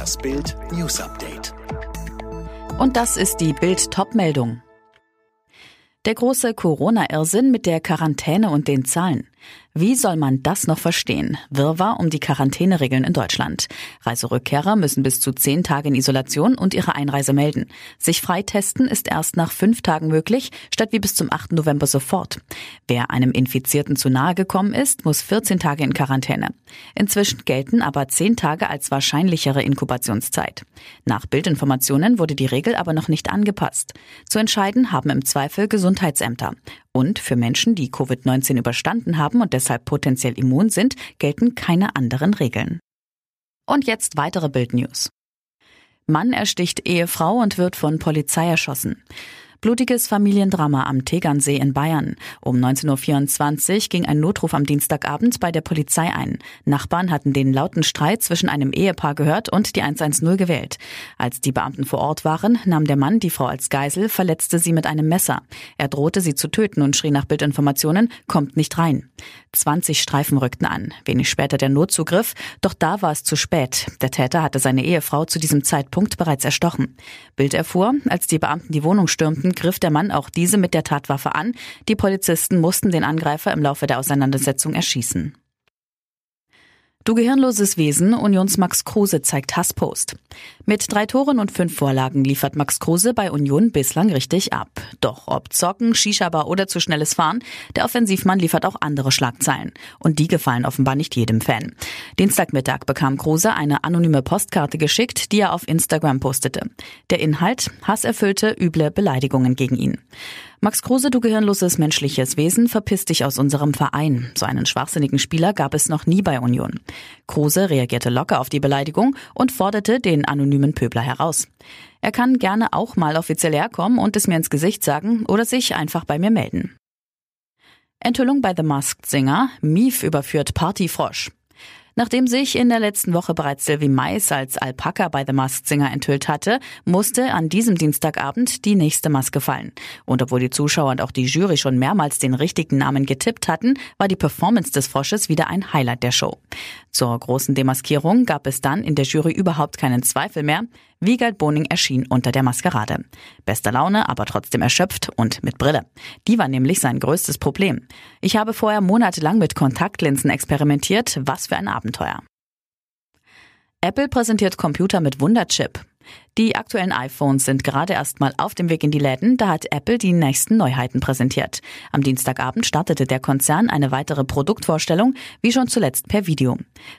Das Bild News Update. Und das ist die Bild Topmeldung. Der große Corona-Irrsinn mit der Quarantäne und den Zahlen. Wie soll man das noch verstehen? Wirrwarr um die Quarantäneregeln in Deutschland. Reiserückkehrer müssen bis zu zehn Tage in Isolation und ihre Einreise melden. Sich freitesten ist erst nach fünf Tagen möglich, statt wie bis zum 8. November sofort. Wer einem Infizierten zu nahe gekommen ist, muss 14 Tage in Quarantäne. Inzwischen gelten aber zehn Tage als wahrscheinlichere Inkubationszeit. Nach Bildinformationen wurde die Regel aber noch nicht angepasst. Zu entscheiden haben im Zweifel Gesundheitsämter. Und für Menschen, die Covid-19 überstanden haben und deshalb potenziell immun sind, gelten keine anderen Regeln. Und jetzt weitere Bildnews. Mann ersticht Ehefrau und wird von Polizei erschossen. Blutiges Familiendrama am Tegernsee in Bayern. Um 19.24 Uhr ging ein Notruf am Dienstagabend bei der Polizei ein. Nachbarn hatten den lauten Streit zwischen einem Ehepaar gehört und die 110 gewählt. Als die Beamten vor Ort waren, nahm der Mann die Frau als Geisel, verletzte sie mit einem Messer. Er drohte sie zu töten und schrie nach Bildinformationen, kommt nicht rein. 20 Streifen rückten an. Wenig später der Notzugriff, doch da war es zu spät. Der Täter hatte seine Ehefrau zu diesem Zeitpunkt bereits erstochen. Bild erfuhr, als die Beamten die Wohnung stürmten, griff der Mann auch diese mit der Tatwaffe an. Die Polizisten mussten den Angreifer im Laufe der Auseinandersetzung erschießen. Du gehirnloses Wesen, Unions Max Kruse zeigt Hasspost. Mit drei Toren und fünf Vorlagen liefert Max Kruse bei Union bislang richtig ab. Doch ob Zocken, Shisha-Bar oder zu schnelles Fahren, der Offensivmann liefert auch andere Schlagzeilen. Und die gefallen offenbar nicht jedem Fan. Dienstagmittag bekam Kruse eine anonyme Postkarte geschickt, die er auf Instagram postete. Der Inhalt, hasserfüllte, üble Beleidigungen gegen ihn. Max Kruse, du gehirnloses menschliches Wesen, verpiss dich aus unserem Verein. So einen schwachsinnigen Spieler gab es noch nie bei Union. Kruse reagierte locker auf die Beleidigung und forderte den anonymen Pöbler heraus. Er kann gerne auch mal offiziell herkommen und es mir ins Gesicht sagen oder sich einfach bei mir melden. Enthüllung bei The Masked Singer. Mief überführt Partyfrosch. Nachdem sich in der letzten Woche bereits Sylvie Mais als Alpaka bei The Masked Singer enthüllt hatte, musste an diesem Dienstagabend die nächste Maske fallen. Und obwohl die Zuschauer und auch die Jury schon mehrmals den richtigen Namen getippt hatten, war die Performance des Frosches wieder ein Highlight der Show. Zur großen Demaskierung gab es dann in der Jury überhaupt keinen Zweifel mehr. Wiegald Boning erschien unter der Maskerade. Bester Laune, aber trotzdem erschöpft und mit Brille. Die war nämlich sein größtes Problem. Ich habe vorher monatelang mit Kontaktlinsen experimentiert. Was für ein Abenteuer. Apple präsentiert Computer mit Wunderchip. Die aktuellen iPhones sind gerade erst mal auf dem Weg in die Läden, da hat Apple die nächsten Neuheiten präsentiert. Am Dienstagabend startete der Konzern eine weitere Produktvorstellung, wie schon zuletzt per Video.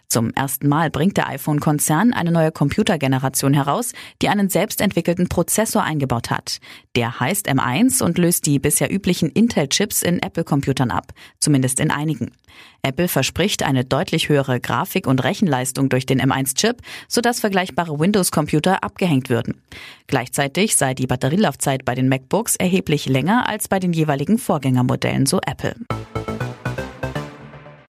Zum ersten Mal bringt der iPhone-Konzern eine neue Computergeneration heraus, die einen selbstentwickelten Prozessor eingebaut hat. Der heißt M1 und löst die bisher üblichen Intel-Chips in Apple-Computern ab, zumindest in einigen. Apple verspricht eine deutlich höhere Grafik- und Rechenleistung durch den M1-Chip, sodass vergleichbare Windows-Computer abgehängt würden. Gleichzeitig sei die Batterielaufzeit bei den MacBooks erheblich länger als bei den jeweiligen Vorgängermodellen, so Apple.